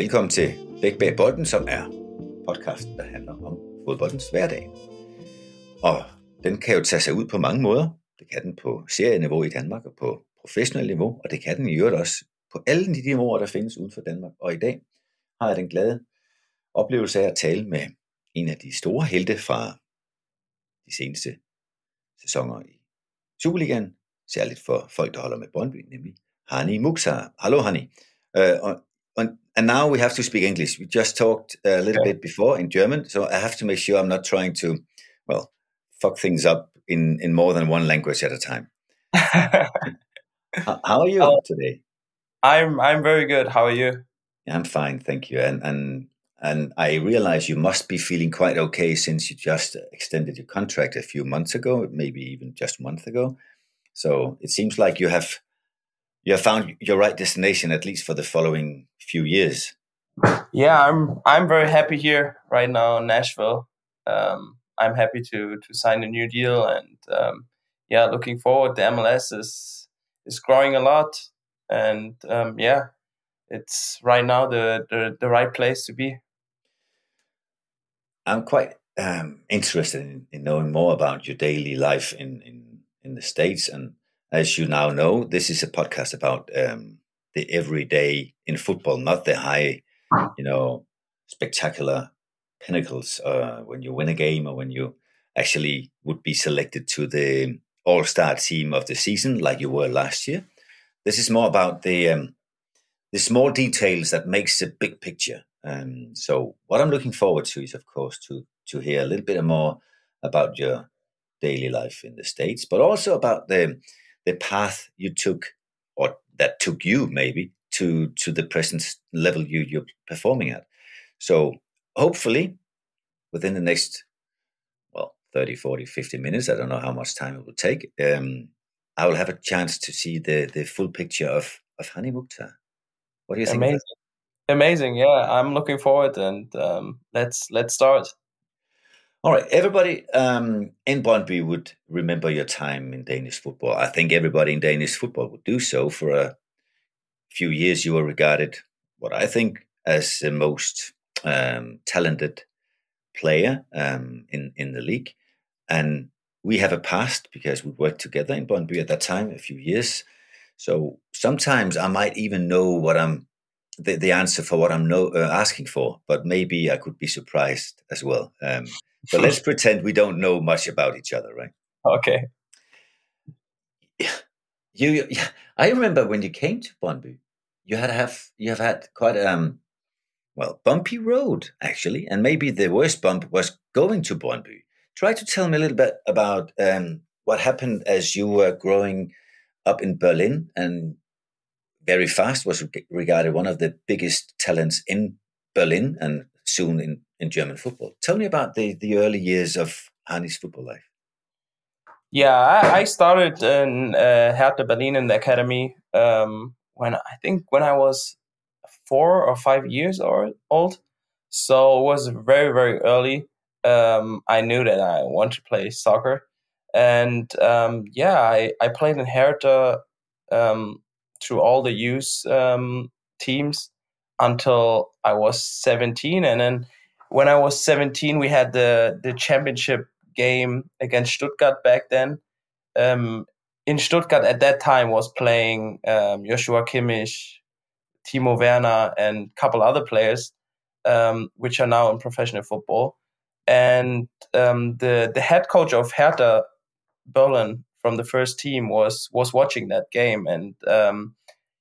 Velkommen til Bæk Bag Bolden, som er podcasten, der handler om fodboldens hverdag. Og den kan jo tage sig ud på mange måder. Det kan den på serieniveau i Danmark og på professionel niveau, og det kan den i øvrigt også på alle de niveauer, der findes uden for Danmark. Og i dag har jeg den glade oplevelse af at tale med en af de store helte fra de seneste sæsoner i Superligaen, særligt for folk, der holder med Brøndby, nemlig Hani Mukhtar. Hallo Hani. Uh, and now we have to speak English. We just talked a little bit before in German, so I have to make sure I'm not trying to, well, fuck things up in, in more than one language at a time. how, how, are you uh, today? I'm I'm very good. How are you? I'm fine, thank you. And and and I realize you must be feeling quite okay since you just extended your contract a few months ago, maybe even just a month ago. So it seems like you have you have found your right destination at least for the following few years. Yeah, I'm I'm very happy here right now in Nashville. Um, I'm happy to to sign a new deal and um, yeah, looking forward. The MLS is is growing a lot, and um, yeah, it's right now the, the the right place to be. I'm quite um, interested in, in, knowing more about your daily life in, in in the states, and as you now know, this is a podcast about um, the everyday in football, not the high, you know, spectacular pinnacles uh, when you win a game or when you actually would be selected to the all-star team of the season like you were last year. This is more about the um, the small details that makes the big picture. Um, so what I'm looking forward to is, of course, to to hear a little bit more about your daily life in the states, but also about the the path you took, or that took you maybe to to the present level you you're performing at. So hopefully, within the next well 30, 40, 50 minutes, I don't know how much time it will take. Um, I will have a chance to see the the full picture of of Hani Mukhtar. What do you think? Amazing, amazing. Yeah, I'm looking forward, and um, let's let's start. All right, everybody um, in Brøndby would remember your time in Danish football. I think everybody in Danish football would do so. For a few years, you were regarded, what I think, as the most um, talented player um, in in the league, and we have a past because we worked together in Brøndby at that time, a few years. So sometimes I might even know what I'm the, the answer for what I'm no, uh, asking for, but maybe I could be surprised as well. Um, so let's pretend we don't know much about each other, right? Okay. You, you I remember when you came to Brøndby, you had have you have had quite um well bumpy road actually, and maybe the worst bump was going to Brøndby. Try to tell me a little bit about um, what happened as you were growing up in Berlin and very fast was regarded one of the biggest talents in Berlin and soon in, in German football. Tell me about the, the early years of Hani's football life. Yeah, I, I started in uh, Hertha Berlin in the academy um, when I think when I was four or five years old. So it was very very early. Um, I knew that I wanted to play soccer, and um, yeah, I, I played in Hertha um, through all the youth um, teams until I was 17. And then when I was 17, we had the, the championship game against Stuttgart back then. Um, in Stuttgart at that time was playing um, Joshua Kimmich, Timo Werner, and a couple other players, um, which are now in professional football. And um, the the head coach of Hertha Berlin from the first team was was watching that game, and um,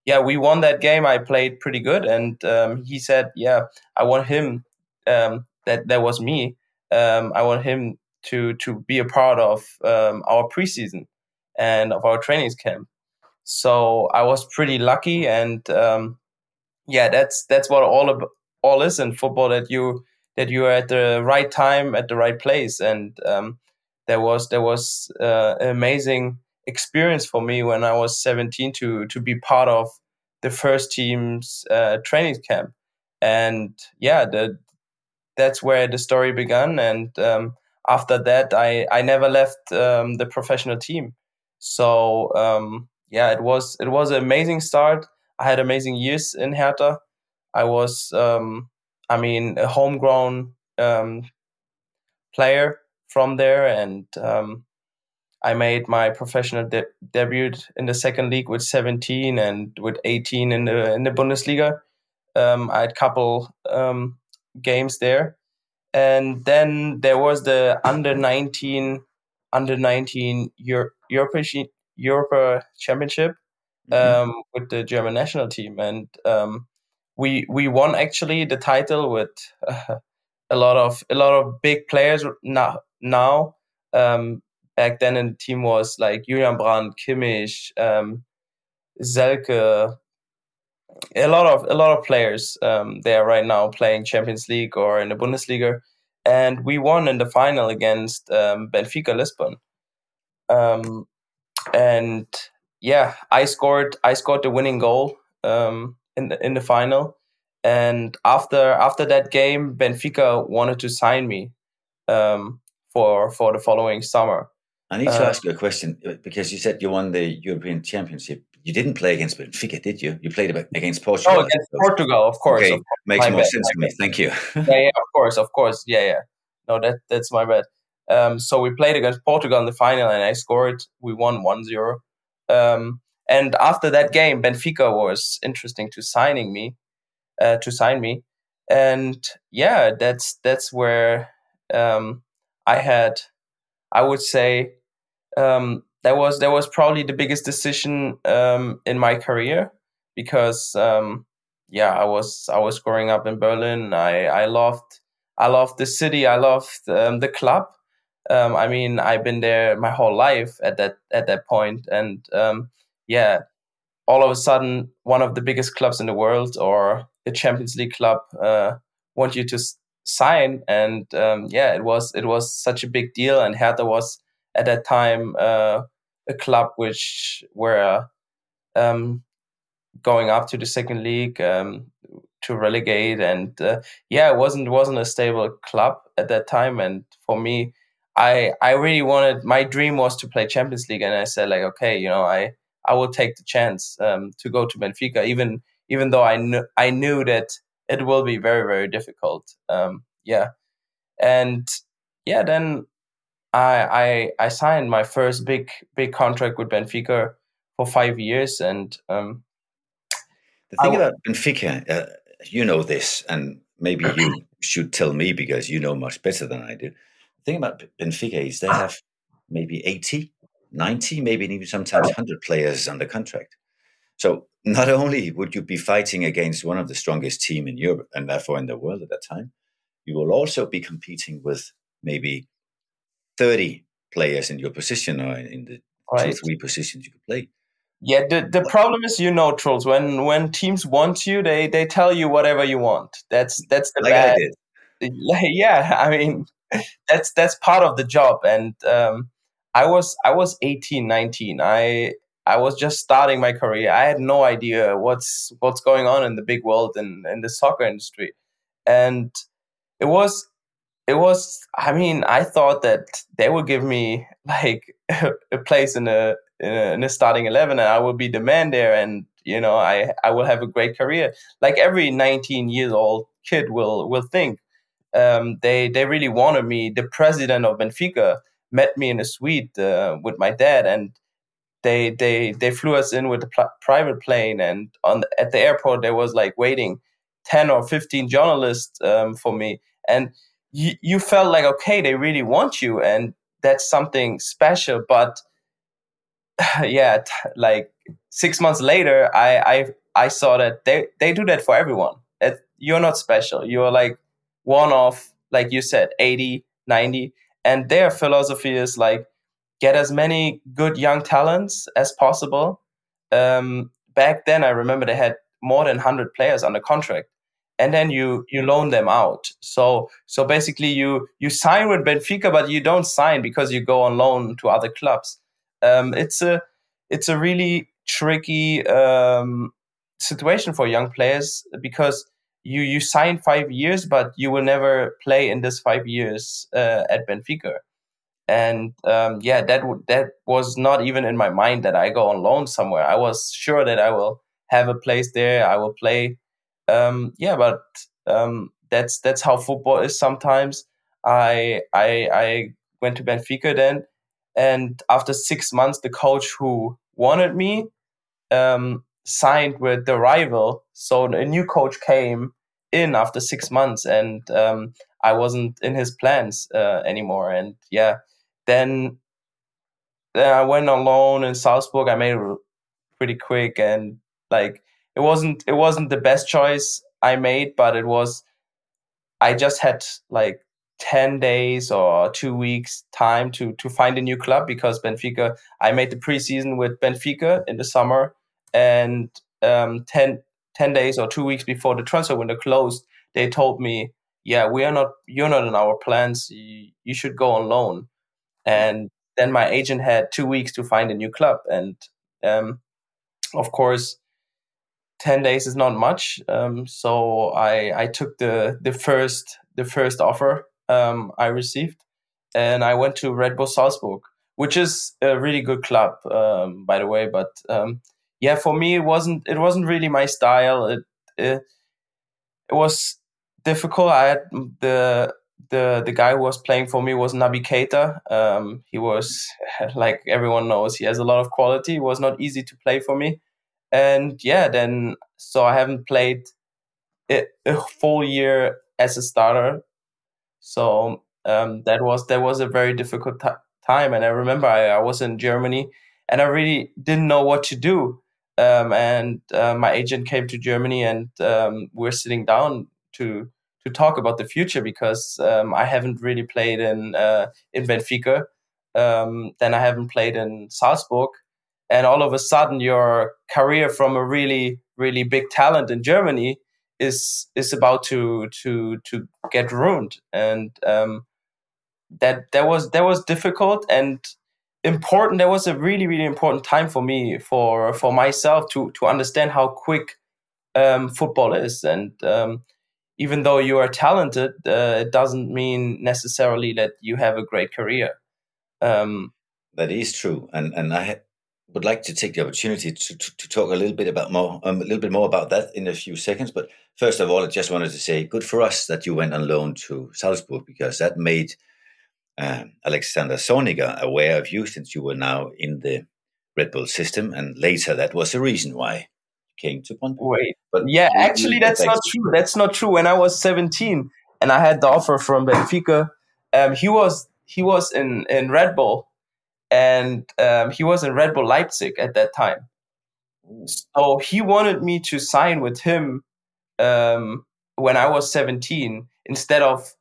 yeah, we won that game. I played pretty good, and um, he said, "Yeah, I want him. Um, that that was me. Um, I want him to to be a part of um, our preseason and of our trainings camp." So I was pretty lucky, and um, yeah, that's that's what all of, all is in football. That you that you are at the right time at the right place, and um, there was there was uh, an amazing experience for me when I was 17 to to be part of the first team's uh, training camp, and yeah, the, that's where the story began. And um, after that, I I never left um, the professional team. So um, yeah, it was it was an amazing start. I had amazing years in Hertha, I was, um, I mean, a homegrown um, player from there, and um, I made my professional de- debut in the second league with 17 and with 18 in the in the Bundesliga. Um, I had a couple um, games there, and then there was the under 19 under 19 Euro- European Europa Championship mm-hmm. um, with the German national team, and um, we we won actually the title with uh, a lot of a lot of big players now. Now, um, back then, in the team was like Julian Brandt, Kimmich, um, Selke, a lot of a lot of players um, there right now playing Champions League or in the Bundesliga, and we won in the final against um, Benfica Lisbon. Um, and yeah, I scored I scored the winning goal um, in the in the final, and after after that game, Benfica wanted to sign me um, for for the following summer. I need to uh, ask you a question uh, because you said you won the European Championship. You didn't play against Benfica, did you? You played against Portugal. Oh, against Portugal, of course. Okay, of course. makes my more bad, sense to me. Thank you. yeah, yeah, of course, of course. Yeah, yeah. No, that that's my bad. Um, so we played against Portugal in the final, and I scored. We won 1-0. Um, and after that game, Benfica was interesting to signing me, uh, to sign me, and yeah, that's that's where um, I had, I would say, um, that was that was probably the biggest decision um, in my career because um, yeah, I was I was growing up in Berlin. I I loved I loved the city. I loved um, the club, um, I mean, I've been there my whole life at that at that point, and um, yeah, all of a sudden, one of the biggest clubs in the world or the Champions League club uh, want you to sign, and um, yeah, it was it was such a big deal, and Hertha was at that time uh, a club which were um, going up to the second league um, to relegate, and uh, yeah, it wasn't wasn't a stable club at that time, and for me I I really wanted my dream was to play Champions League, and I said like, okay, you know, I I will take the chance um, to go to Benfica, even even though I knew I knew that it will be very very difficult. Um, yeah, and yeah, then I I I signed my first big big contract with Benfica for five years, and um, the thing about Benfica, uh, you know this, and maybe you should tell me because you know much better than I do The thing about Benfica is they have maybe 80, 90, maybe even sometimes 100 players under contract. So not only would you be fighting against one of the strongest team in Europe and therefore in the world at that time, you will also be competing with maybe 30 players in your position or in the right. two, three positions you could play. Yeah, the, the problem is, you know, Troels. When when teams want you, they they tell you whatever you want. That's that's the like bad. yeah, I mean, that's that's part of the job and um, i was i was 18 19 i i was just starting my career i had no idea what's what's going on in the big world and in, in the soccer industry and it was it was i mean i thought that they would give me like a place in a, in a starting 11 and i would be the man there and you know i i will have a great career like every 19 years old kid will will think um, they they really wanted me. The president of Benfica met me in a suite uh, with my dad, and they they they flew us in with a pl- private plane. And on the, at the airport, there was like waiting ten or fifteen journalists um, for me, and you you felt like okay, they really want you, and that's something special. But yeah, t- like six months later, I I I saw that they they do that for everyone. It, you're not special. You're like one off like you said, 80, 90. And their philosophy is like, get as many good young talents as possible. Um, back then, I remember they had more than 100 players under contract. And then you you loan them out. So so basically you you sign with Benfica, but you don't sign because you go on loan to other clubs. Um, it's a it's a really tricky um, situation for young players because you you sign five years, but you will never play in this five years uh, at Benfica. And um, yeah, that w- that was not even in my mind that I go on loan somewhere. I was sure that I will have a place there. I will play um, yeah, but um, that's that's how football is sometimes. I I I went to Benfica then, and after six months, the coach who wanted me um, signed with the rival. So a new coach came in after six months, and um, I wasn't in his plans uh, anymore. And yeah, then then I went on loan in Salzburg. I made it pretty quick, and like it wasn't it wasn't the best choice I made, but it was. I just had like 10 days or two weeks time to to find a new club because Benfica I made the preseason with Benfica in the summer and um, 10, 10 days or two weeks before the transfer window closed they told me yeah we are not you're not in our plans you, you should go on loan and then my agent had two weeks to find a new club and um, of course 10 days is not much um, so I, I took the the first the first offer um, I received, and I went to Red Bull Salzburg, which is a really good club, um, by the way. But um, yeah, for me, it wasn't it wasn't really my style. It it, it was difficult. I had the the the guy who was playing for me was Naby Keita. Um, he was like everyone knows he has a lot of quality. It was not easy to play for me, and yeah, then so I haven't played a, full year as a starter so um, that was that was a very difficult t- time, and I remember I, I, was in Germany and I really didn't know what to do. Um, and uh, my agent came to Germany, and um, we're sitting down to to talk about the future because um, I haven't really played in uh, in Benfica. Um, then I haven't played in Salzburg, and all of a sudden, your career from a really really big talent in Germany is is about to to to get ruined. And um, that that was that was difficult and important. There was a really really important time for me for for myself to to understand how quick um, football is. And um, even though you are talented uh, it doesn't mean necessarily that you have a great career. Um, that is true. And and i would like to take the opportunity to, to, to talk a little bit about more um, a little bit more about that in a few seconds. But first of all, I just wanted to say, good for us that you went on loan to Salzburg because that made um, Alexander Zorniger aware of you since you were now in the Red Bull system, and later that was the reason why you came to Brøndby. Wait, but yeah, actually, that's not true. That's not true. When I was seventeen and I had the offer from Benfica, um, he was he was in in Red Bull and um, he was in Red Bull Leipzig at that time. So he wanted me to sign with him um, when I was 17 instead of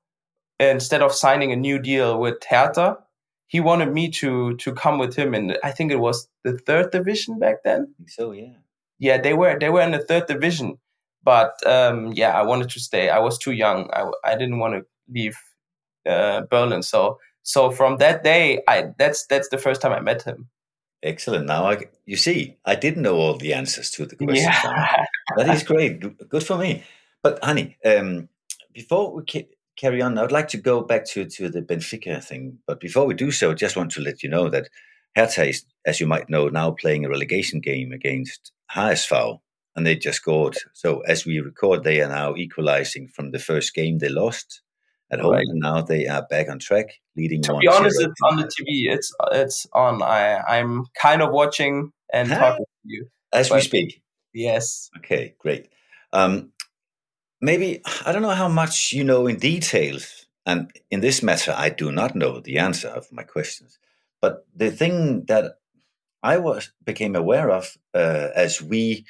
instead of signing a new deal with Hertha. He wanted me to to come with him, and I think it was the third division back then. so yeah, yeah, they were they were in the third division, but um, yeah, I wanted to stay. I was too young. I I didn't want to leave uh, Berlin, so so from that day, I that's that's the first time I met him. Excellent. Now I you see, I didn't know all the answers to the questions. Yeah. that is great. Good for me. But Hani, um, before we ca- carry on, I'd like to go back to to the Benfica thing. But before we do so, just want to let you know that Hertha is, as you might know, now playing a relegation game against HSV, and they just scored. So as we record, they are now equalizing from the first game they lost at home, right. and now they are back on track, leading. To be honest, it's on the TV. It's it's on. I I'm kind of watching and talking to you as we speak. Yes. Okay, great. Um, maybe I don't know how much you know in details, and in this matter, I do not know the answer of my questions. But the thing that I was became aware of uh, as we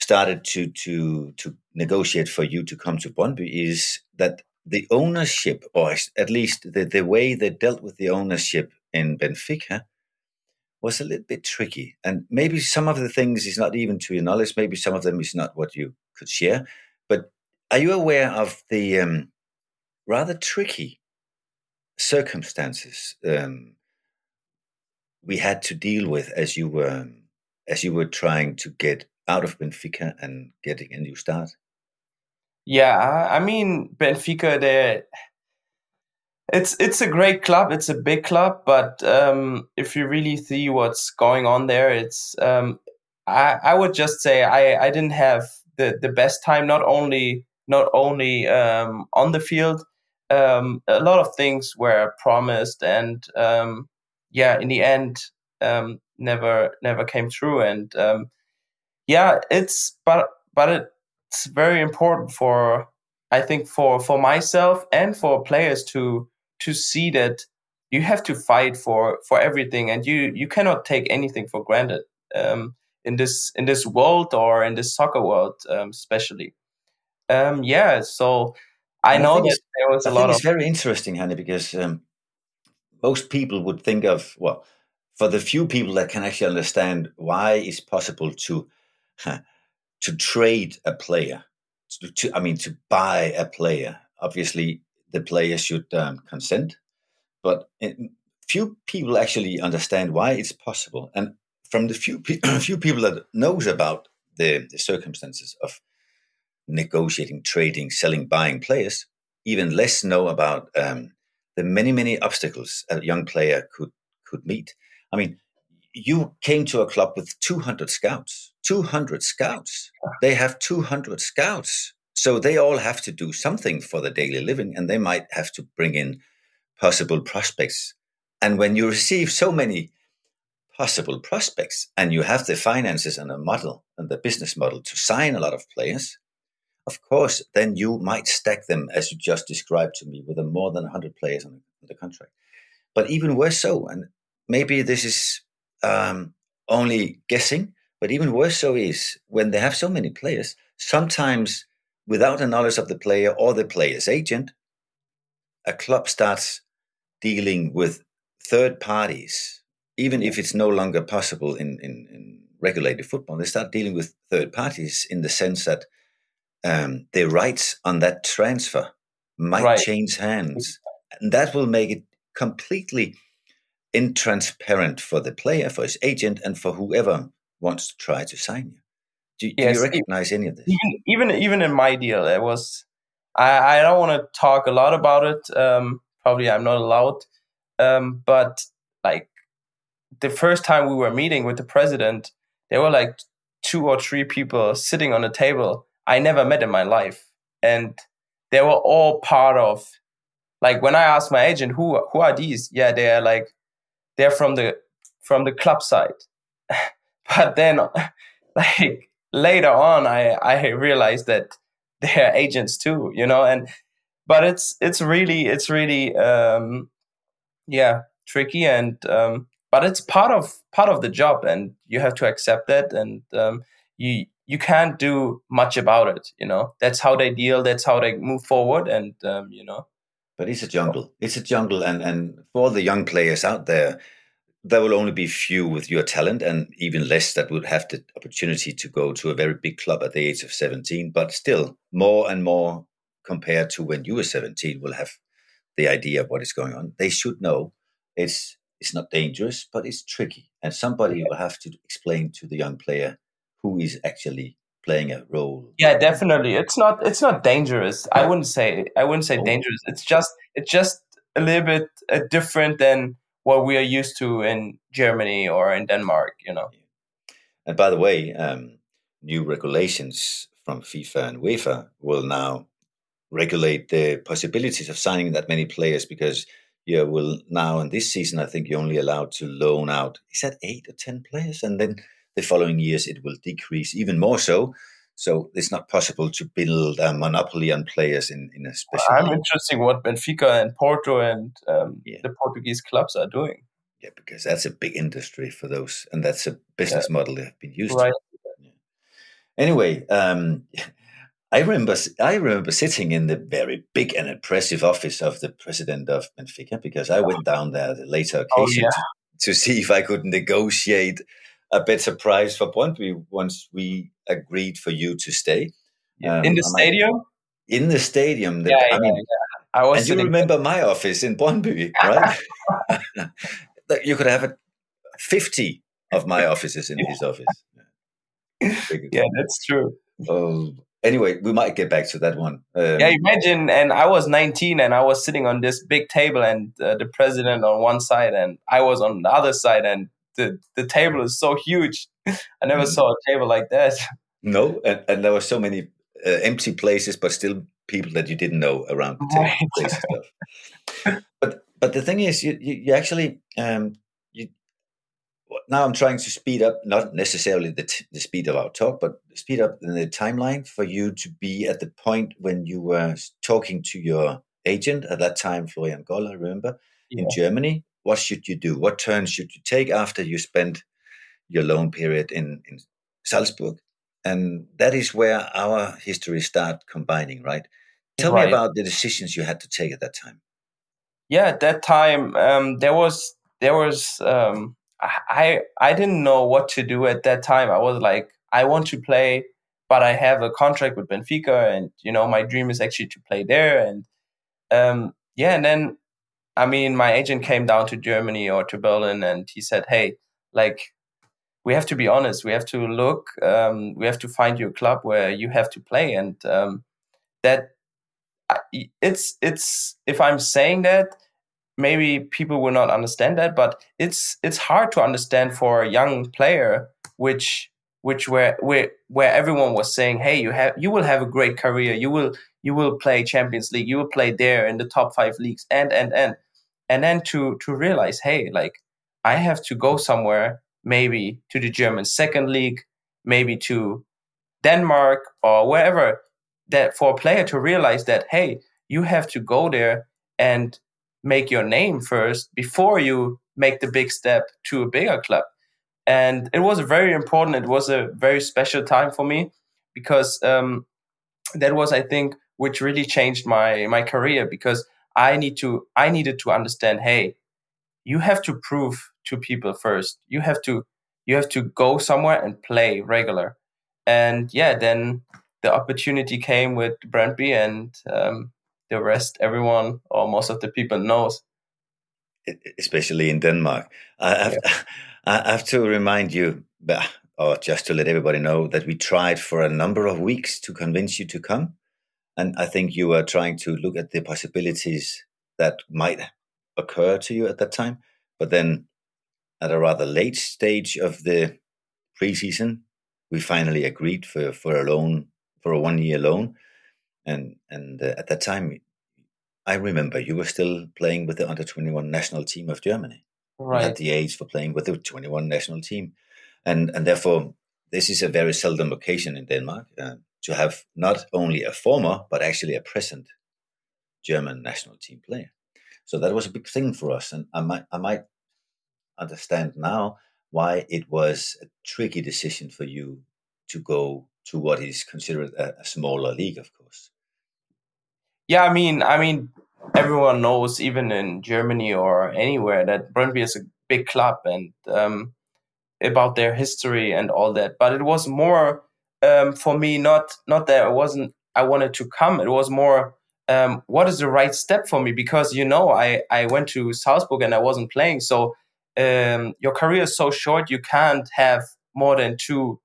started to to to negotiate for you to come to Brøndby is that the ownership, or at least the, the way they dealt with the ownership in Benfica, was a little bit tricky. And maybe some of the things is not even to your knowledge. Maybe some of them is not what you could share. But are you aware of the um, rather tricky circumstances um, we had to deal with as you were as you were trying to get out of Benfica and getting a new start? Yeah, I mean Benfica. They it's it's a great club. It's a big club, but um, if you really see what's going on there, it's um, I I would just say I I didn't have the the best time not only not only um, on the field um, a lot of things were promised and um, yeah in the end um, never never came true and um, yeah it's but but it's very important for i think for for myself and for players to to see that you have to fight for for everything and you you cannot take anything for granted um, in this in this world or in this soccer world um, especially. Um, yeah so i know that there was a I lot think of it's very interesting Hani because um, most people would think of well for the few people that can actually understand why it's possible to to trade a player to, to i mean to buy a player. Obviously the player should um, consent but few people actually understand why it's possible. And from the few pe- few people that knows about the, the circumstances of negotiating trading selling buying players even less know about um, the many many obstacles a young player could could meet. I mean you came to a club with 200 scouts 200 scouts. They have 200 scouts. So they all have to do something for the daily living and they might have to bring in possible prospects. And when you receive so many possible prospects and you have the finances and a model and the business model to sign a lot of players of course then you might stack them as you just described to me with a more than 100 players on the contract. But even worse so and maybe this is um, only guessing but even worse so is when they have so many players sometimes without the knowledge of the player or the player's agent a club starts dealing with third parties even if it's no longer possible in, in, in regulated football they start dealing with third parties in the sense that um, the rights on that transfer might Right. change hands and that will make it completely intransparent for the player for his agent and for whoever wants to try to sign you. Do, do Yes, you recognize any of this? even even even in my deal it was i i don't want to talk a lot about it um probably i'm not allowed um but like the first time we were meeting with the president there were like two or three people sitting on a table i never met in my life. And they were all part of like when i asked my agent who who are these? Yeah they're like they're from the from the club side but then like later on i i realized that they're agents too you know and but it's it's really it's really um yeah tricky and um but it's part of part of the job and you have to accept that and um you you can't do much about it you know that's how they deal that's how they move forward and um you know But it's a jungle. It's a jungle, and and for the young players out there, there will only be few with your talent, and even less that would have the opportunity to go to a very big club at the age of seventeen. But still, more and more compared to when you were seventeen, will have the idea of what is going on. They should know it's it's not dangerous, but it's tricky, and somebody will have to explain to the young player who is actually playing a role. yeah definitely it's not it's not dangerous i wouldn't say i wouldn't say Oh. dangerous it's just it's just a little bit uh, different than what we are used to in germany or in denmark you know And by the way, um, new regulations from FIFA and UEFA will now regulate the possibilities of signing that many players because you will now in this season, I think you're only allowed to loan out, is that eight or 10 players? And then the following years it will decrease even more so. So it's not possible to build a monopoly on players in, in a special i'm league. interested what benfica and porto and um, Yeah. the portuguese clubs are doing Yeah, because that's a big industry for those, and that's a business model they have been used Right. to. Anyway, um, I remember I remember sitting in the very big and impressive office of the president of Benfica because I went down there at a later Oh, occasion yeah. to, to see if I could negotiate a better price for Brøndby once we agreed for you to stay Um, in the I stadium in the stadium. The, yeah, I mean, yeah. i was and you remember my office in Brøndby, right? That you could have a, 50 of my offices in his office. Yeah that's true Oh, anyway, we might get back to that one. Um, yeah imagine and i was 19 and i was sitting on this big table and uh, the president on one side and i was on the other side and the, the table is so huge i never Mm. saw a table like that No, and, and there were so many uh, empty places, but still people that you didn't know around the right. place stuff. But but the thing is, you you, you actually um, you now I'm trying to speed up not necessarily the t- the speed of our talk, but speed up the timeline for you to be at the point when you were talking to your agent at that time, Florian Goll, I remember, yeah. in Germany. What should you do? What turns should you take after you spend your loan period in, in Salzburg? And that is where our history start combining, right? Tell right. me about the decisions you had to take at that time. Yeah, at that time um, there was there was um, I I didn't know what to do at that time. I was like, I want to play, but I have a contract with Benfica, and you know my dream is actually to play there. And um, yeah, and then I mean, my agent came down to Germany or to Berlin, and he said, "Hey, like we have to be honest. We have to look. Um, we have to find you a club where you have to play, and um, that it's it's. If I'm saying that, maybe people will not understand that, but it's it's hard to understand for a young player, which which where where where everyone was saying, hey, you have you will have a great career. You will you will play Champions League. You will play there in the top five leagues, and and and and then to to realize, hey, like I have to go somewhere maybe to the German second league, maybe to Denmark or wherever, that for a player to realize that, hey, you have to go there and make your name first before you make the big step to a bigger club. And it was very important. It was a very special time for me because um, that was, I think, which really changed my my career because I need to I needed to understand, hey, you have to prove to people first. You have to you have to go somewhere and play regular. And yeah, then the opportunity came with Brøndby, and um, the rest, everyone or most of the people knows. Especially in Denmark, I have, yeah. I have to remind you, or just to let everybody know, that we tried for a number of weeks to convince you to come, and I think you were trying to look at the possibilities that might occur to you at that time. But then at a rather late stage of the preseason, we finally agreed for, for a loan, for a one year loan. And, and uh, at that time, I remember you were still playing with the under 21 national team of Germany. Right. At the age for playing with the 21 national team. And, and therefore, this is a very seldom occasion in Denmark uh, to have not only a former, but actually a present German national team player. So that was a big thing for us. And I might, I might understand now why it was a tricky decision for you to go to what is considered a, a smaller league, of course. Yeah, I mean, I mean, everyone knows, even in Germany or anywhere, that Brøndby is a big club and um, about their history and all that. But it was more um, for me, not not that I wasn't I wanted to come. It was more um, what is the right step for me because you know I I went to Salzburg and I wasn't playing, so um, your career is so short, you can't have more than two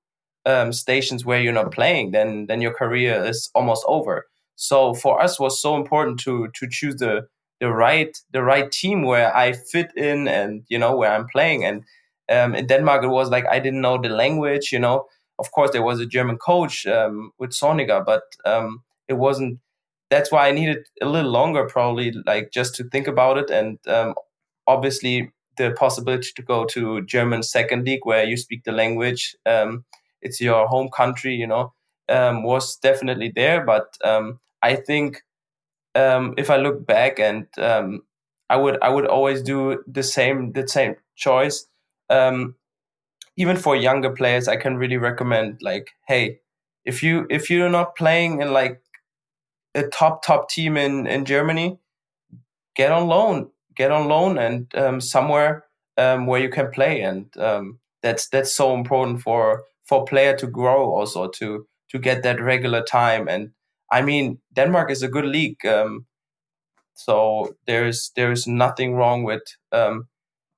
um, stations where you're not playing. Then then your career is almost over. So for us, was so important to to choose the the right the right team where I fit in and you know where I'm playing. And um, in Denmark, it was like I didn't know the language. You know, of course there was a German coach um, with Zorniger, but um, it wasn't. That's why I needed a little longer, probably, like just to think about it. And um, obviously, the possibility to go to German second league where you speak the language, um, it's your home country, you know, um, was definitely there. But I think um, if I look back and um, I would I would always do the same the same choice. Um, even for younger players, I can really recommend like, hey, if you if you're not playing in like a top top team in in Germany, get on loan get on loan and um, somewhere um, where you can play, and um, that's that's so important for for player to grow also to to get that regular time. And I mean, Denmark is a good league, um, so there's there's nothing wrong with. Um,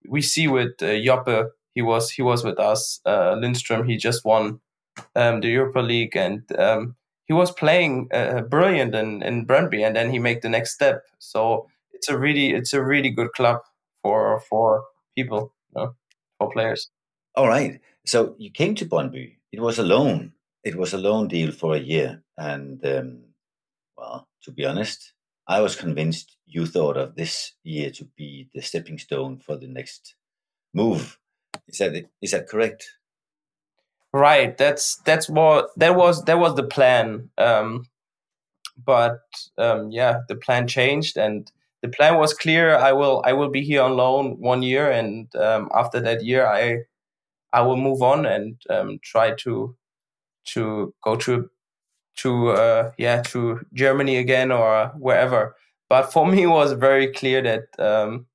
we see with uh, Joppe, he was he was with us. Uh, Lindstrom, he just won um, the Europa League, and he was playing uh, brilliant in in Brøndby, and then he made the next step. So it's a really it's a really good club for for people, you know, for players. All right. So you came to Brøndby. It was a loan. it was a loan deal for a year, and um, well, to be honest, I was convinced you thought of this year to be the stepping stone for the next move. Is that is that correct? Right. That's that's what that was that was the plan. Um, but um, yeah, the plan changed, and the plan was clear. I will I will be here on loan one year, and um, after that year, I I will move on and um, try to to go to to uh, yeah to Germany again or wherever. But for me, it was very clear that um,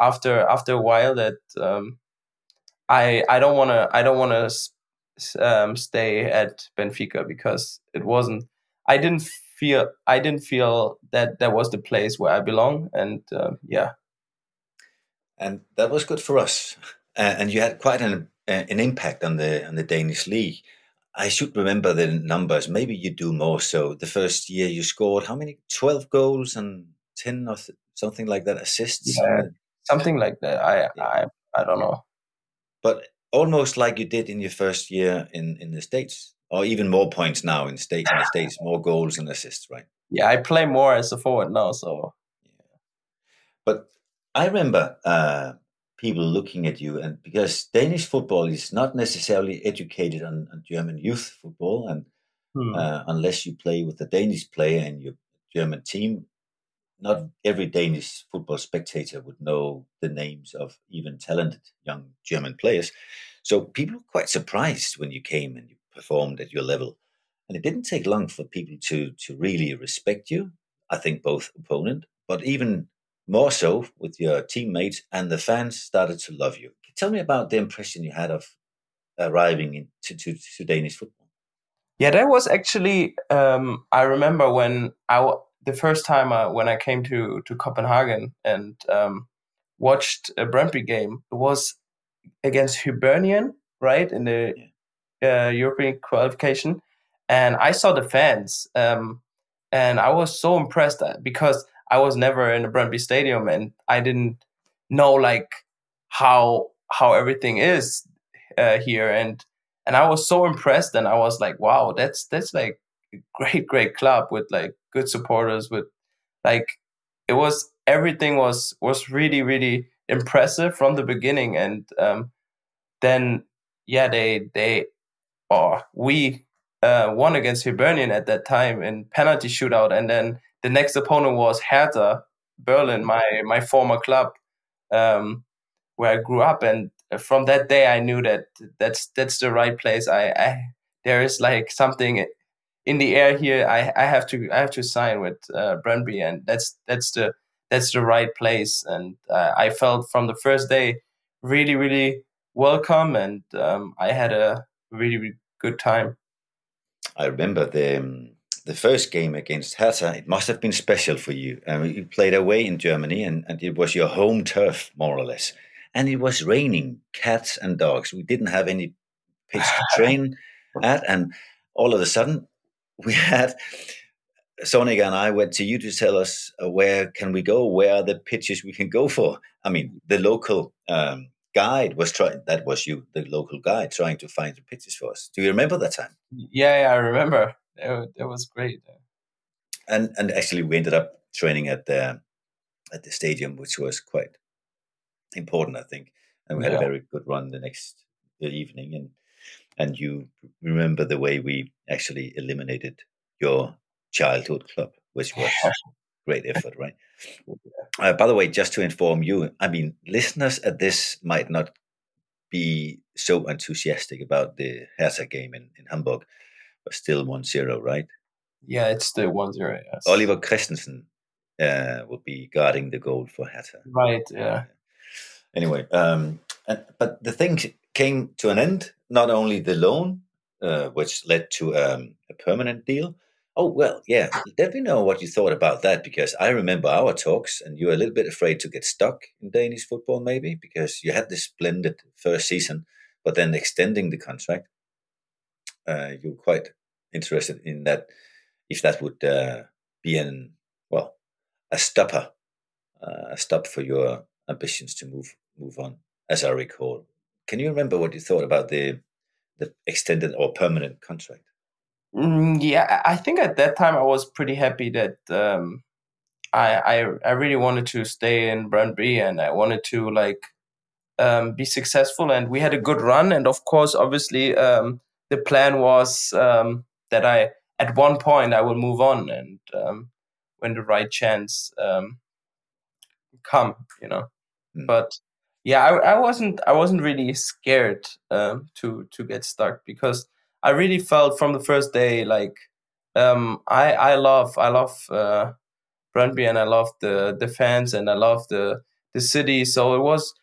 after after a while that um, I I don't want to I don't want to um, stay at Benfica because it wasn't I didn't feel I didn't feel that that was the place where I belong and uh, yeah. And that was good for us. Uh, and you had quite an an impact on the on the Danish league I should remember the numbers. Maybe you do more so. The first year you scored how many? 12 goals and 10 or th- something like that assists? Yeah, something like that. I, yeah. I, I don't know. But almost like you did in your first year in, in the States, or even more points now in, state, in the States, more goals and assists, right? Yeah, I play more as a forward now, so. Yeah. But I remember uh, people looking at you and because Danish football is not necessarily educated on, on German youth football and hmm. uh, unless you play with a Danish player in your German team not every Danish football spectator would know the names of even talented young German players so people were quite surprised when you came and you performed at your level and it didn't take long for people to to really respect you I think both opponent but even more so with your teammates, and the fans started to love you. Tell me about the impression you had of arriving into to, to Danish football. Yeah, that was actually. Um, I remember when I the first time uh, when I came to to Copenhagen and um, watched a Brøndby game. It was against Hibernian, right in the yeah. uh, European qualification, and I saw the fans, um, and I was so impressed uh, because I was never in a Brøndby Stadium, and I didn't know like how how everything is uh, here, and and I was so impressed, and I was like, wow, that's that's like a great great club with like good supporters, with like it was everything was was really really impressive from the beginning, and um, then yeah, they they or we uh, won against Hibernian at that time in penalty shootout, and then the next opponent was Hertha Berlin, my my former club, um, where I grew up, and from that day I knew that that's that's the right place. I, I there is like something in the air here. I, I have to I have to sign with uh, and that's that's the that's the right place. And uh, I felt from the first day really really welcome, and um, I had a really, really good time. I remember the um, the first game against Hertha, it must have been special for you. Um, you played away in Germany, and, and it was your home turf, more or less. And it was raining cats and dogs. We didn't have any pitch to train at, and all of a sudden, we had Sonica and I went to you to tell us uh, where can we go, where are the pitches we can go for. I mean, the local um, guide was trying. That was you, the local guide, trying to find the pitches for us. Do you remember that time? Yeah, yeah I remember it, it was great. And and actually, we ended up training at the at the stadium, which was quite important, I think. And we yeah. had a very good run the next evening, and and you remember the way we actually eliminated your childhood club, which was a great effort, right? Uh, by the way, just to inform you, I mean, listeners at this might not be so enthusiastic about the Hertha game in, in Hamburg still 1 0, right? Yeah, it's still 1 0, yes. Oliver Christensen uh, will be guarding the goal for Hertha. Right, yeah. Anyway, um, and, but the thing came to an end, not only the loan, uh, which led to um, a permanent deal. Oh, well, yeah. Let me know what you thought about that because I remember our talks and you were a little bit afraid to get stuck in Danish football, maybe, because you had this splendid first season, but then extending the contract uh, you're quite interested in that if that would uh, be an well a stopper uh, a stop for your ambitions to move move on as i recall. Can you remember what you thought about the the extended or permanent contract? Mm, yeah, I think at that time I was pretty happy that um, I, I I really wanted to stay in Brøndby and I wanted to like um, be successful and we had a good run and of course obviously um, the plan was um, that I at one point I will move on and um, when the right chance um, come you know mm. but yeah I, I wasn't I wasn't really scared um, to to get stuck because I really felt from the first day like um, I I love I love uh, Brøndby and I love the the fans and I love the the city. So it was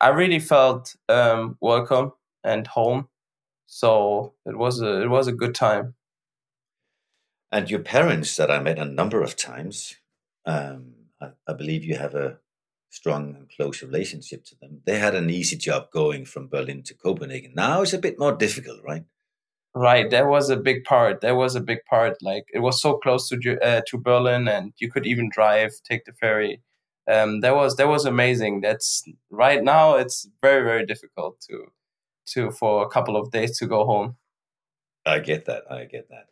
I really felt um, welcome and home. So it was a it was a good time. And your parents that I met a number of times, um, I, I believe you have a strong and close relationship to them. They had an easy job going from Berlin to Copenhagen. Now it's a bit more difficult, right? Right, that was a big part. That was a big part. Like it was so close to uh, to Berlin, and you could even drive, take the ferry. Um, that was that was amazing. That's right now. It's very very difficult to to for a couple of days to go home. I get that. I get that.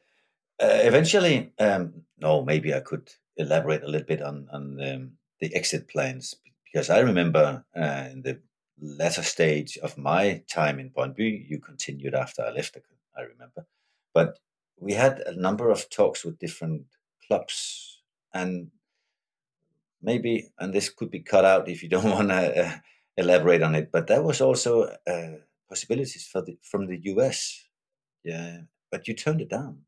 Uh, eventually, um, no, maybe I could elaborate a little bit on on um, the exit plans because I remember uh, in the latter stage of my time in Brøndby, you continued after I left I remember. But we had a number of talks with different clubs, and maybe, and this could be cut out if you don't want to uh, elaborate on it, but there was also uh, possibilities the from the US. Yeah, but you turned it down.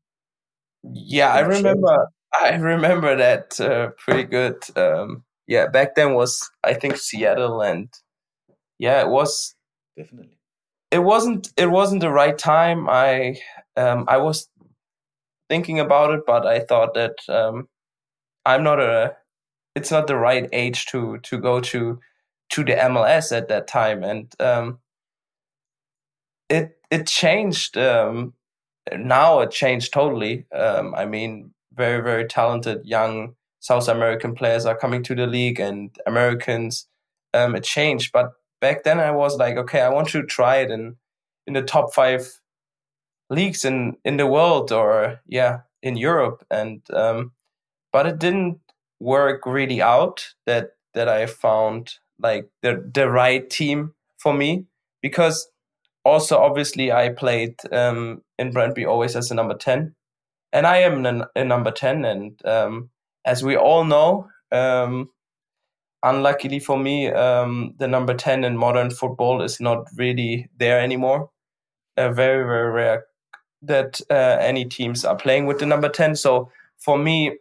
Yeah, I remember. I remember that uh, pretty good. Um, yeah, back then was I think Seattle, and yeah, it was definitely it wasn't it wasn't the right time. I um, I was thinking about it, but I thought that um, I'm not a. It's not the right age to to go to to the MLS at that time, and um, it it changed. Um, now it changed totally. Um, I mean, very very talented young South American players are coming to the league, and Americans. Um, it changed, but back then I was like, okay, I want to try it in in the top five leagues in in the world or yeah in Europe, and um, but it didn't work really out that that I found like the the right team for me because also obviously I played um, in Brøndby always as a number ten, and I am a, a number ten, and um, as we all know, um, unluckily for me, um, the number 10 in modern football is not really there anymore. Uh, very, very rare that uh, any teams are playing with the number 10. So for me,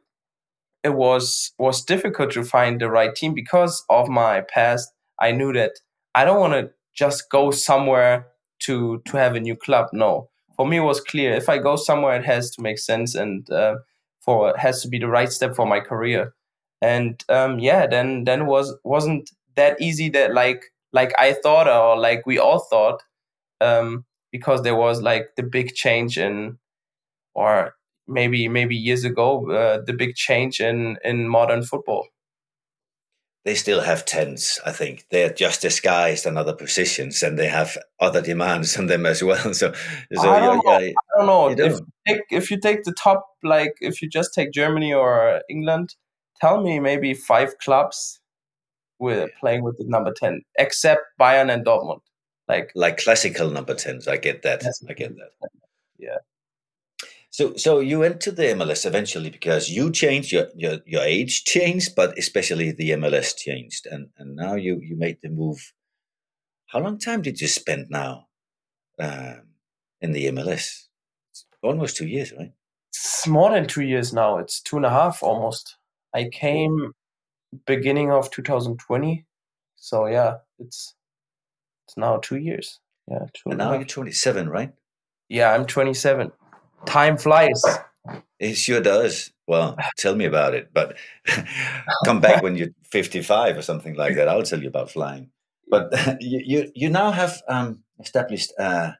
it was was difficult to find the right team because of my past. I knew that I don't want to just go somewhere to to have a new club. No, for me it was clear. If I go somewhere, it has to make sense and uh, for has to be the right step for my career. And um, yeah then then was wasn't that easy that like like i thought or like we all thought um, because there was like the big change in or maybe maybe years ago uh, the big change in in modern football they still have tens i think. They're just disguised in other positions and they have other demands on them as well. So, so I, don't yeah, I don't know. if you, take, if you take the top like if you just take germany or england tell me maybe five clubs with playing with the number 10 except bayern and dortmund. Like like classical number 10s i get that. I get that. Yeah so so you went to the mls eventually because you changed your your, your age changed but especially the mls changed and and now you you made the move how long time did you spend now um, in the mls almost two years right it's more than two years now it's two and a half almost I came beginning of 2020. So yeah, it's it's now two years. Yeah, two. And now you're 27, right? Yeah, I'm 27. Time flies. It sure does. Well, tell me about it. But come back when you're 55 or something like that. I'll tell you about flying. But you you, you now have um, established uh,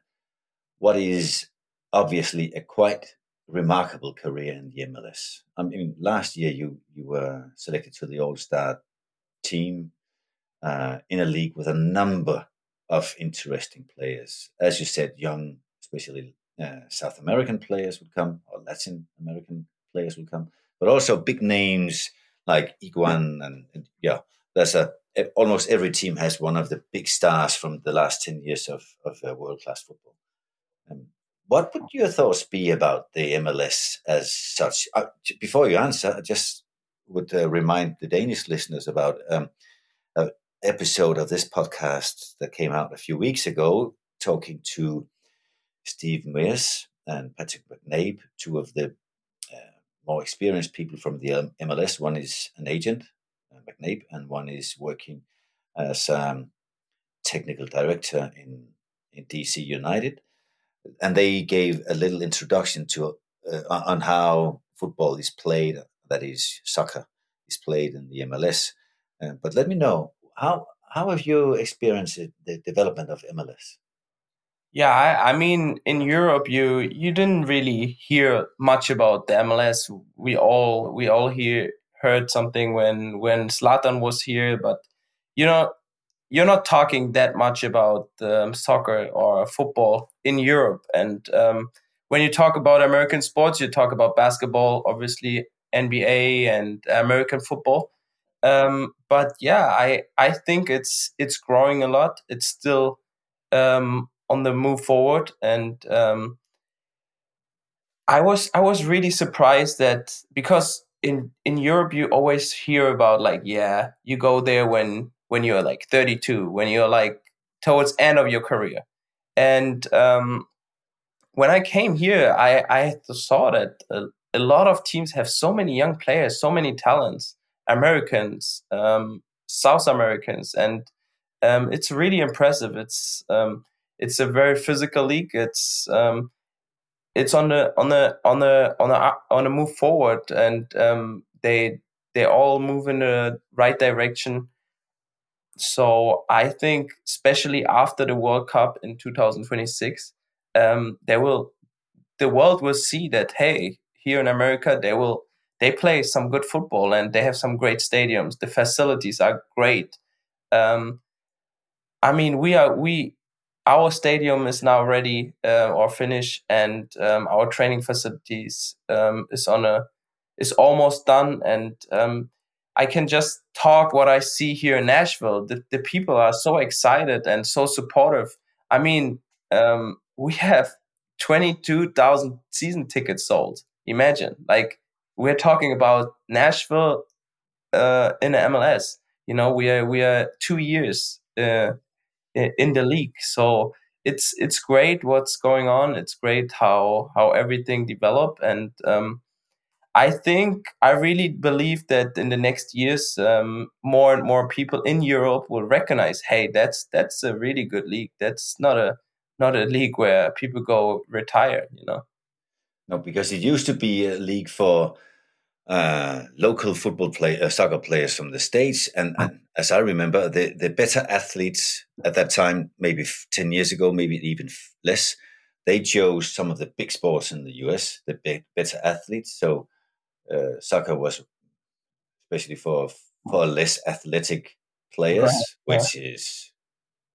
what is obviously a quite remarkable career in the MLS. I mean, last year you you were selected to the All Star team uh, in a league with a number of interesting players, as you said, young, especially uh, South American players would come, or Latin American players would come, but also big names like Higuaín and, and yeah, there's a almost every team has one of the big stars from the last ten years of of uh, world class football. Um, what would your thoughts be about the MLS as such? Uh, before you answer, I just would uh, remind the Danish listeners about um, an episode of this podcast that came out a few weeks ago, talking to Steve Mears and Patrick McNabb, two of the uh, more experienced people from the MLS. One is an agent, uh, McNabb, and one is working as um, technical director in in DC United and they gave a little introduction to uh, on how football is played. That is, soccer is played in the MLS. Uh, but let me know how how have you experienced the development of MLS? Yeah, I, I, mean, in Europe, you you didn't really hear much about the MLS. We all we all hear heard something when when Zlatan was here, but you know, you're not talking that much about um, soccer or football in Europe. And um, when you talk about American sports, you talk about basketball, obviously NBA and American football. Um, but yeah, I I think it's it's growing a lot. It's still um, on the move forward, and um, I was I was really surprised that because in in Europe you always hear about like yeah you go there when when you're like 32, when you're like towards end of your career. And um, when I came here, I, I saw that a, a, lot of teams have so many young players, so many talents, Americans, um, South Americans, and um, it's really impressive. It's um, it's a very physical league. It's um, it's on the on the on the on the on the move forward, and um, they they all move in the right direction. So I think, especially after the World Cup in 2026, um, they will, the world will see that hey, here in America they will they play some good football and they have some great stadiums. The facilities are great. Um, I mean, we are we our stadium is now ready uh, or finished, and um, our training facilities um, is on a is almost done, and um, I can just talk what I see here in Nashville. The, the people are so excited and so supportive. I mean, um, we have 22,000 season tickets sold. Imagine, like, we're talking about Nashville uh, in the MLS. You know, we are we are two years uh, in the league, so it's it's great what's going on. It's great how how everything developed, and um, I think I really believe that in the next years, um, more and more people in Europe will recognize, hey, that's that's a really good league. That's not a not a league where people go retire. You know. No, because it used to be a league for uh, local football play, uh, soccer players from the states, and, and, as I remember, the the better athletes at that time, maybe ten years ago, maybe even less, they chose some of the big sports in the US, the big, better athletes. So uh, soccer was especially for for less athletic players, right. which yeah. is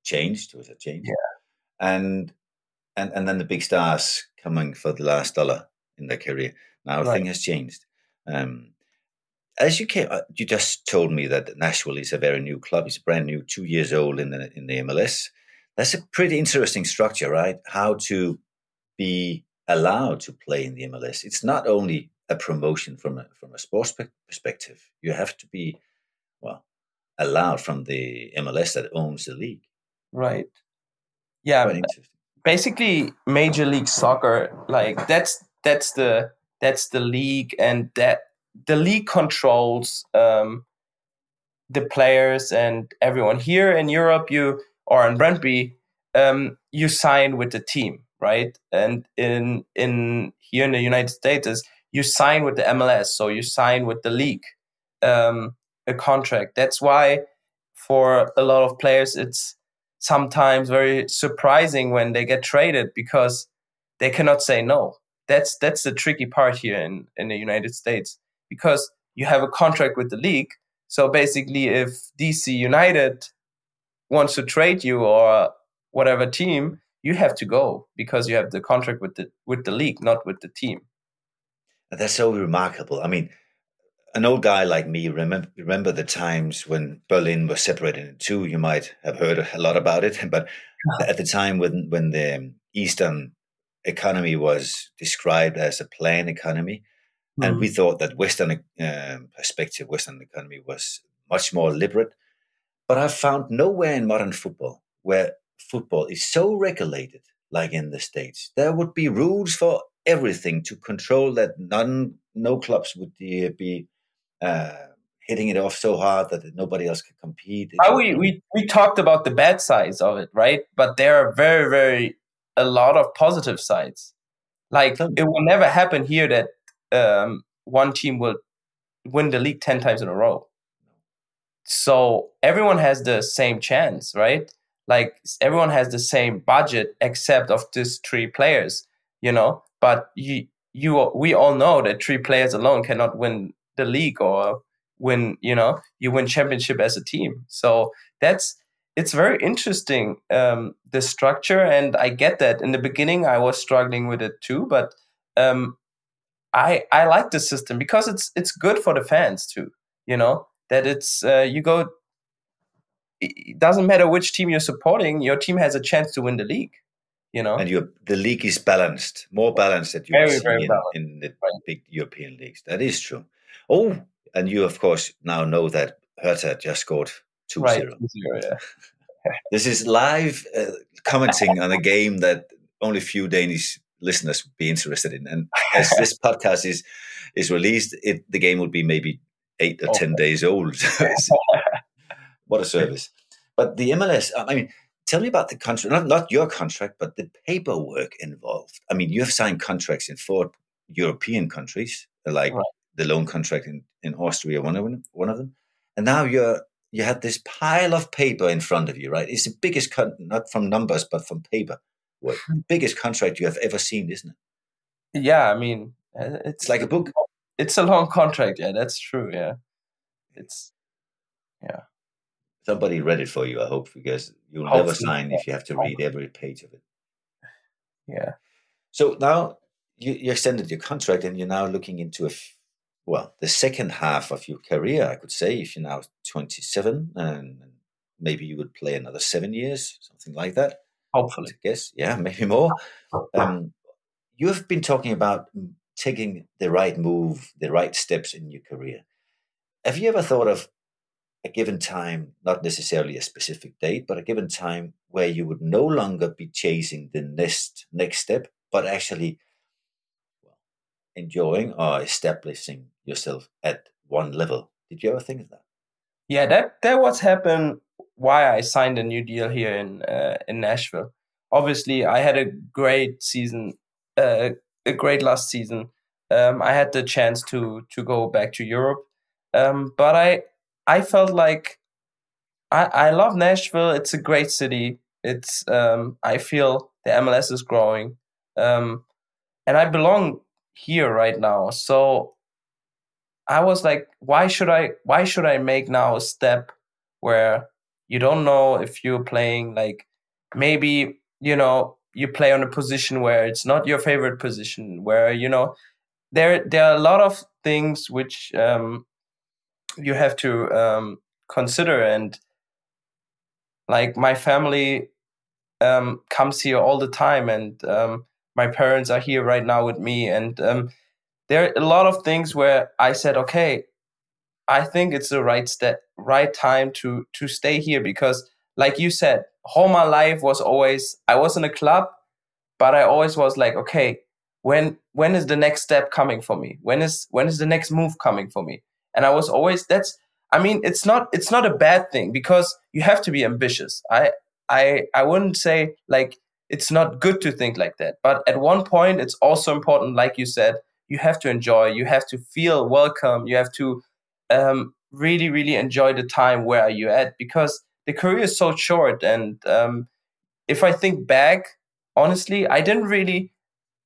changed. Was a change? Yeah. And and and then the big stars coming for the last dollar in their career. Now right. thing has changed. Um, as you came, uh, you just told me that Nashville is a very new club. It's brand new, two years old in the in the MLS. That's a pretty interesting structure, right? How to be allowed to play in the MLS. It's not only a promotion from a from a sports perspective. You have to be well allowed from the MLS that owns the league. Right. Yeah. Basically, Major League Soccer, like that's that's the that's the league, and that the league controls um, the players and everyone. Here in Europe, you or in Brøndby, um, you sign with the team, right? And in in here in the United States is you sign with the MLS, so you sign with the league um, a contract. That's why for a lot of players, it's sometimes very surprising when they get traded because they cannot say no. That's that's the tricky part here in, in the United States because you have a contract with the league. So basically, if DC United wants to trade you or whatever team, you have to go because you have the contract with the with the league, not with the team. That's so remarkable. I mean, an old guy like me remember remember the times when Berlin was separated in two. You might have heard a lot about it, but at the time when when the Eastern economy was described as a planned economy, mm. and we hmm. thought that Western uh, perspective, Western economy was much more liberal. But I've found nowhere in modern football where football is so regulated like in the states. There would be rules for everything to control that none, no clubs would be uh, hitting it off so hard that nobody else could compete. We, we we talked about the bad sides of it, right? But there are very very a lot of positive sides. Like it will never happen here that um, one team will win the league ten times in a row. So everyone has the same chance, right? Like everyone has the same budget except of these three players, you know. But you you we all know that three players alone cannot win the league or win you know you win championship as a team so that's it's very interesting um, the structure and i get that. In the beginning i was struggling with it too but um, i i like the system because it's it's good for the fans too you know? That it's uh, you go it doesn't matter which team you're supporting your team has a chance to win the league you know? And the league is balanced more balanced than you very, see in, in, the right. big european leagues. That is true. Oh, and you, of course, now know that Hertha just scored 2 right, 0. yeah. this is live uh, commenting on a game that only few Danish listeners would be interested in. And as this podcast is is released, it, the game will be maybe eight or oh. 10 days old. what a service. But the MLS, I mean, tell me about the contract, not, not your contract, but the paperwork involved. I mean, you have signed contracts in four European countries, like right the loan contract in, in Austria, one of them, one of them. And now you're you had this pile of paper in front of you, right? It's the biggest, con- not from numbers, but from paper. What hmm. biggest contract you have ever seen, isn't it? Yeah, I mean, uh, it's, it's like a book. It's a long contract. Yeah, that's true. Yeah, it's yeah. Somebody read it for you, I hope, because you'll Hopefully, never sign yeah. if you have to read every page of it. Yeah. So now you, you extended your contract, and you're now looking into a well, the second half of your career, I could say, if you're now 27 and maybe you would play another seven years, something like that. Hopefully. I guess, yeah, maybe more. Um, you have been talking about taking the right move, the right steps in your career. Have you ever thought of a given time, not necessarily a specific date, but a given time where you would no longer be chasing the next next step, but actually enjoying or establishing yourself at one level. Did you ever think of that? Yeah, that that what's happened. Why I signed a new deal here in uh, in Nashville. Obviously, I had a great season, uh, a great last season. Um, I had the chance to to go back to Europe, um, but I I felt like I I love Nashville. It's a great city. It's um, I feel the MLS is growing, um, and I belong here right now. So I was like, why should I why should I make now a step where you don't know if you're playing like maybe, you know, you play on a position where it's not your favorite position, where, you know, there there are a lot of things which um you have to um consider. And like my family um comes here all the time. And um my parents are here right now with me. And um, there are a lot of things where i said okay i think it's the right step right time to to stay here because like you said all my life was always i was in a club but i always was like okay when when is the next step coming for me when is when is the next move coming for me and i was always that's i mean it's not it's not a bad thing because you have to be ambitious i i i wouldn't say like it's not good to think like that. But at one point, it's also important, like you said, you have to enjoy, you have to feel welcome, you have to um, really, really enjoy the time where are you at because the career is so short. And um, if I think back, honestly, I didn't really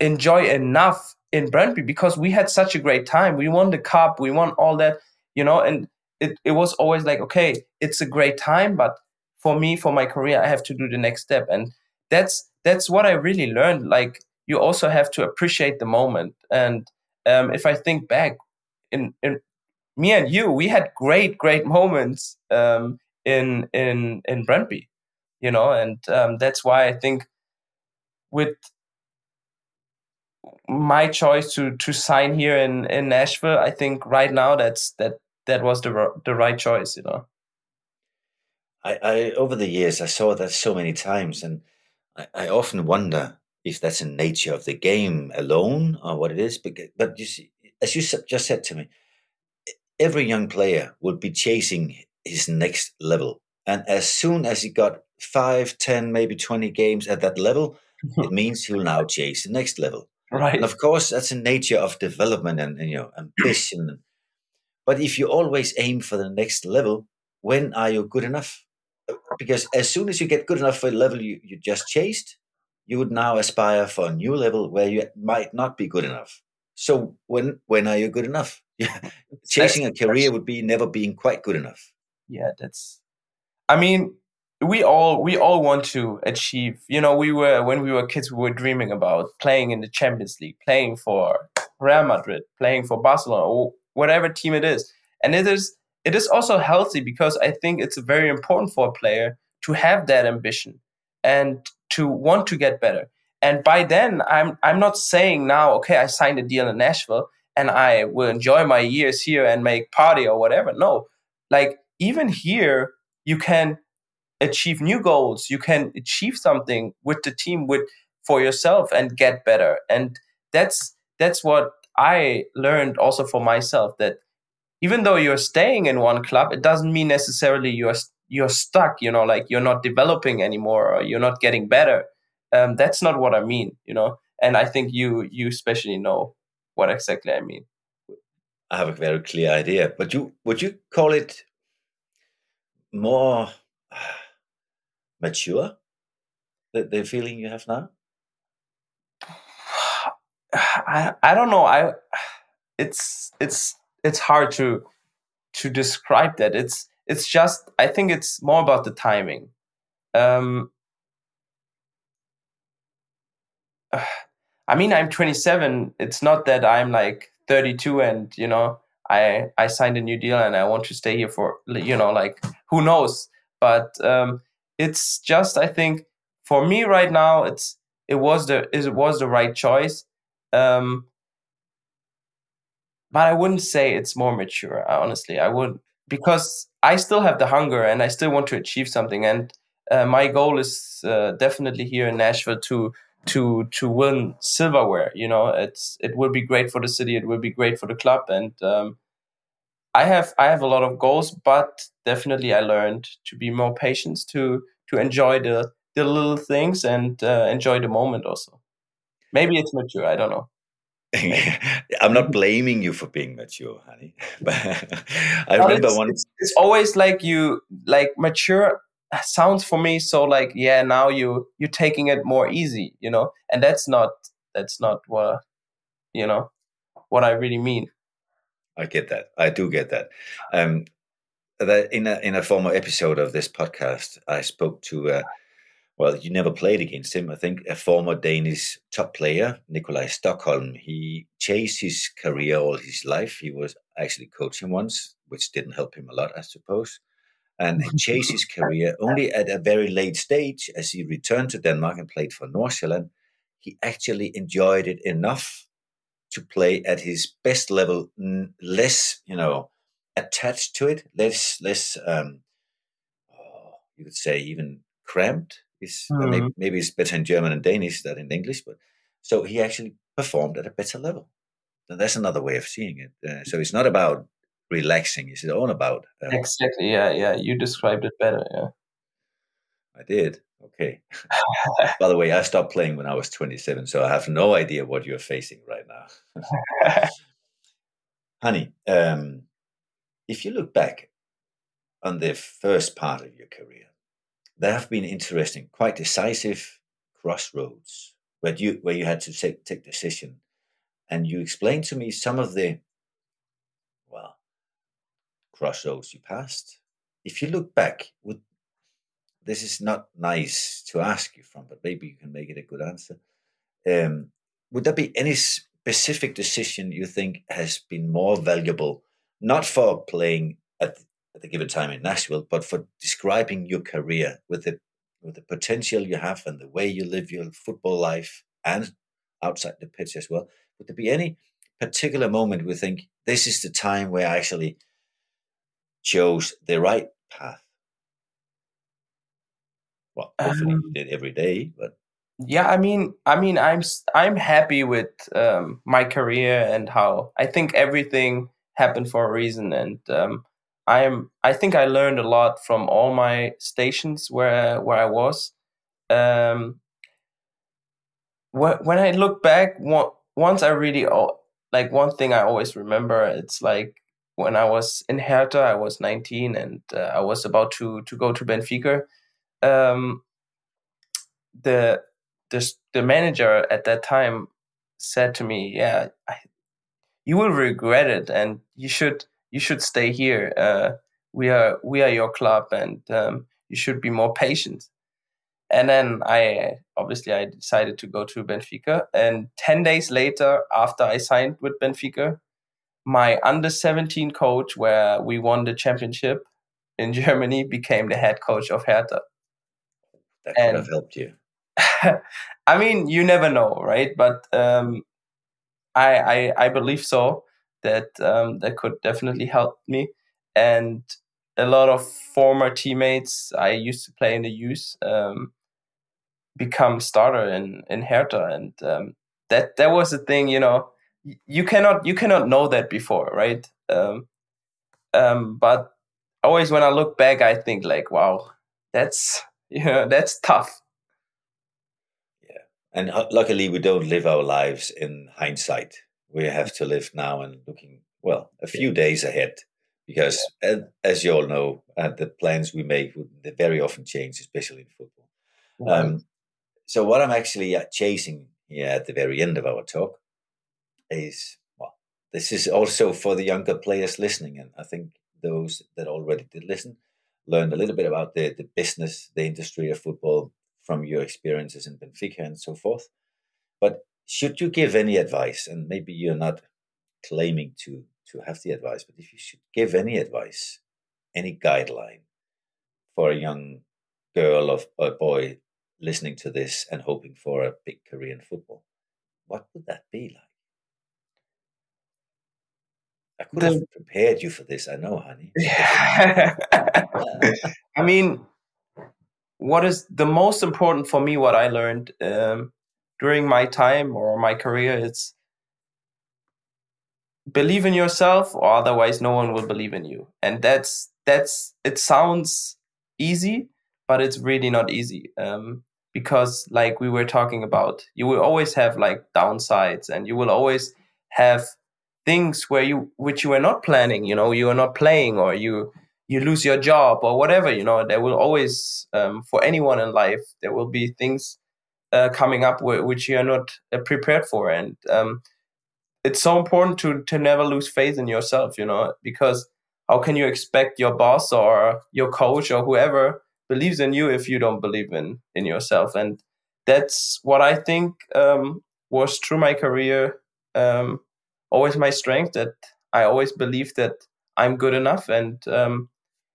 enjoy enough in Brøndby because we had such a great time. We won the cup, we won all that, you know, and it, it was always like, okay, it's a great time, but for me, for my career, I have to do the next step. And that's that's what I really learned. Like you also have to appreciate the moment. And um, if I think back, in in me and you, we had great great moments um, in in in Brøndby, you know, and um, that's why I think with my choice to to sign here in in Nashville, I think right now that's that that was the the right choice, you know. I, I over the years I saw that so many times, and I, I often wonder if that's in nature of the game alone or what it is. But but you see, as you just said to me, every young player would be chasing his next level, and as soon as he got five, ten, maybe twenty games at that level, mm-hmm. it means he'll now chase the next level. Right. And of course, that's a nature of development and, and you know ambition. but if you always aim for the next level, when are you good enough? Because as soon as you get good enough for the level you, you just chased, you would now aspire for a new level where you might not be good enough. So when when are you good enough? Chasing a career would be never being quite good enough. Yeah, that's. I mean, we all we all want to achieve. You know, we were when we were kids, we were dreaming about playing in the Champions League, playing for Real Madrid, playing for Barcelona, or whatever team it is. And it is it is also healthy because I think it's very important for a player to have that ambition and to want to get better. And by then, I'm I'm not saying now, okay, I signed a deal in Nashville and I will enjoy my years here and make party or whatever. No, like even here, you can achieve new goals you can achieve something with the team with for yourself and get better and that's that's what i learned also for myself that even though you're staying in one club it doesn't mean necessarily you're you're stuck you know like you're not developing anymore or you're not getting better um, that's not what i mean you know and i think you you especially know what exactly i mean i have a very clear idea but you would you call it more mature? The, the feeling you have now? I I don't know. I it's it's it's hard to to describe that. It's it's just I think it's more about the timing. Um, I mean, I'm 27. It's not that I'm like 32 and you know I I signed a new deal and I want to stay here for you know like who knows. But um, it's just I think for me right now it's it was the it was the right choice. Um, but I wouldn't say it's more mature. Honestly, I would because I still have the hunger and I still want to achieve something. And uh, my goal is uh, definitely here in Nashville to to to win silverware. You know, it's it will be great for the city. It will be great for the club. And um, I have I have a lot of goals, but definitely I learned to be more patient to to enjoy the the little things and uh, enjoy the moment also. Maybe it's mature. I don't know. I'm not blaming you for being mature, Hani. But I no, remember it's, one. It's, it's, always like you like mature sounds for me so like yeah now you you're taking it more easy, you know, and that's not that's not what you know what I really mean. I get that. I do get that. Um, that in a in a former episode of this podcast, I spoke to. Uh, well, you never played against him. I think a former Danish top player, Nikolaj Stokholm, He chased his career all his life. He was actually coaching once, which didn't help him a lot, I suppose. And he chased his career only at a very late stage as he returned to Denmark and played for Nordsjælland. He actually enjoyed it enough to play at his best level, less, you know, attached to it, less, less, um, oh, you could say even cramped. Is mm. maybe, maybe it's better in German and Danish than in English, but so he actually performed at a better level. And that's another way of seeing it. Uh, so it's not about relaxing; it's all about um, exactly. Yeah, yeah. You described it better. Yeah, I did. Okay. By the way, I stopped playing when I was 27, so I have no idea what you're facing right now. Hani, um, if you look back on the first part of your career, there have been interesting, quite decisive crossroads where you where you had to take take decision, and you explained to me some of the well crossroads you passed. If you look back, would this is not nice to ask you from, but maybe you can make it a good answer. Um, would there be any specific decision you think has been more valuable, not for playing at, at the given time in Nashville, but for describing your career with the with the potential you have and the way you live your football life and outside the pitch as well? Would there be any particular moment we think this is the time where I actually chose the right path? Well, hopefully um, you did every day, but yeah, I mean, I mean, I'm I'm happy with um, my career and how I think everything happened for a reason, and um, I am I think I learned a lot from all my stations where where I was. Um, when I look back, once I really like one thing I always remember, it's like when I was in Hertha, I was 19 and uh, I was about to to go to Benfica. Um, the the the manager at that time said to me, "Yeah, I, you will regret it, and you should you should stay here. Uh, we are we are your club, and um, you should be more patient." And then I obviously I decided to go to Benfica. And ten days later, after I signed with Benfica, my under seventeen coach, where we won the championship in Germany, became the head coach of Hertha. That could and, have helped you. I mean, you never know, right? But um, I, I, I believe so that um, that could definitely help me. And a lot of former teammates I used to play in the youth um, become starter in in Hertha, and um, that that was the thing. You know, you cannot you cannot know that before, right? Um, um, but always when I look back, I think like, wow, that's you know that's tough Yeah, and uh, luckily, we don't live our lives in hindsight. We have to live now and looking, well, a few days ahead. Because yeah. as you all know, uh, the plans we make would very often change, especially in football. Um, so, what I'm actually uh, chasing here at the very end of our talk is well, this is also for the younger players listening. And I think those that already did listen learned a little bit about the, the business, the industry of football, from your experiences in Benfica and so forth. But should you give any advice, and maybe you're not claiming to to have the advice, but if you should give any advice, any guideline for a young girl or, a boy listening to this and hoping for a big career in football, what would that be like? I could the, have prepared you for this, I know, Hani. yeah. I mean, what is the most important for me what i learned um, during my time or my career it's believe in yourself or otherwise no one will believe in you. And that's that's it sounds easy but it's really not easy um, because like we were talking about you will always have like downsides and you will always have things where you which you are not planning you know you are not playing or you you lose your job or whatever you know there will always um, for anyone in life there will be things uh, coming up w- which you are not uh, prepared for. And um, it's so important to to never lose faith in yourself you know because how can you expect your boss or your coach or whoever believes in you if you don't believe in in yourself? And that's what i think um, was through my career um, always my strength that i always believed that i'm good enough. And um,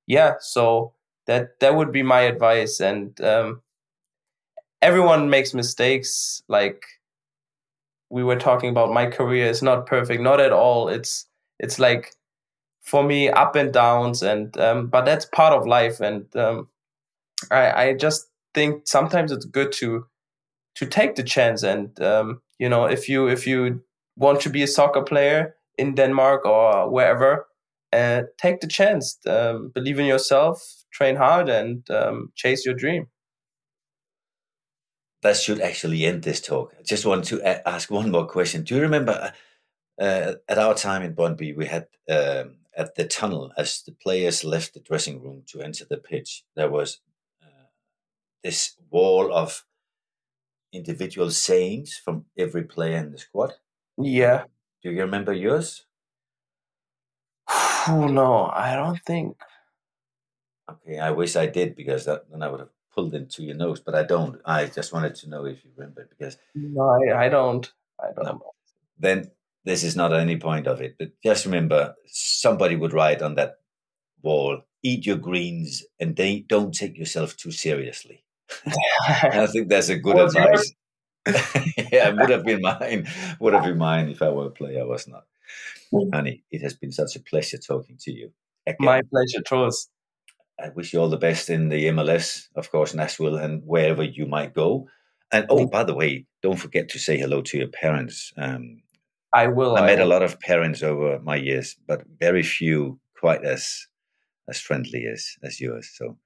yeah, so that that would be my advice. And um, everyone makes mistakes. Like we were talking about, my career is not perfect, not at all. It's it's like for me up and downs, and um, but that's part of life. And um, I I just think sometimes it's good to to take the chance and um, you know if you if you want to be a soccer player in Denmark or wherever uh, take the chance, um, believe in yourself, train hard, and um, chase your dream. That should actually end this talk. I just want to ask one more question. Do you remember uh, uh, at our time in Brøndby, we had um, at the tunnel as the players left the dressing room to enter the pitch, there was uh, this wall of individual sayings from every player in the squad. Yeah. Do you remember yours? Oh no, I don't think. Okay, I wish I did because that, then I would have pulled into your nose, but I don't. I just wanted to know if you remember because no, I, I don't. I don't. No. Then this is not any point of it, but just remember somebody would write on that wall, "Eat your greens and they don't take yourself too seriously." I think that's a good advice. yeah, it would have been mine. Would have been mine if I were a player. I was not. Mm. Hani, it has been such a pleasure talking to you. Again. My pleasure, Troels. I wish you all the best in the MLS, of course, Nashville, and wherever you might go. And oh, by the way, don't forget to say hello to your parents. Um, I will. I, I met will. a lot of parents over my years, but very few quite as as friendly as as yours. So,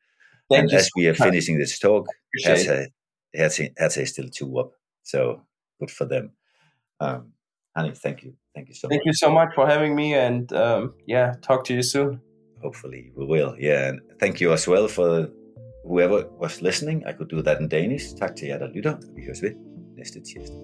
Thank and you as so we are much. finishing this talk, Hertha, Hertha, Hertha is still two up. So good for them. Um, Annie, thank you. Thank you so thank much. you so much for having me. And um, yeah, talk to you soon. Hopefully we will. Yeah. And thank you as well for whoever was listening. I could do that in Danish. Tak til jer, der lytter. Vi høres ved næste tirsdag.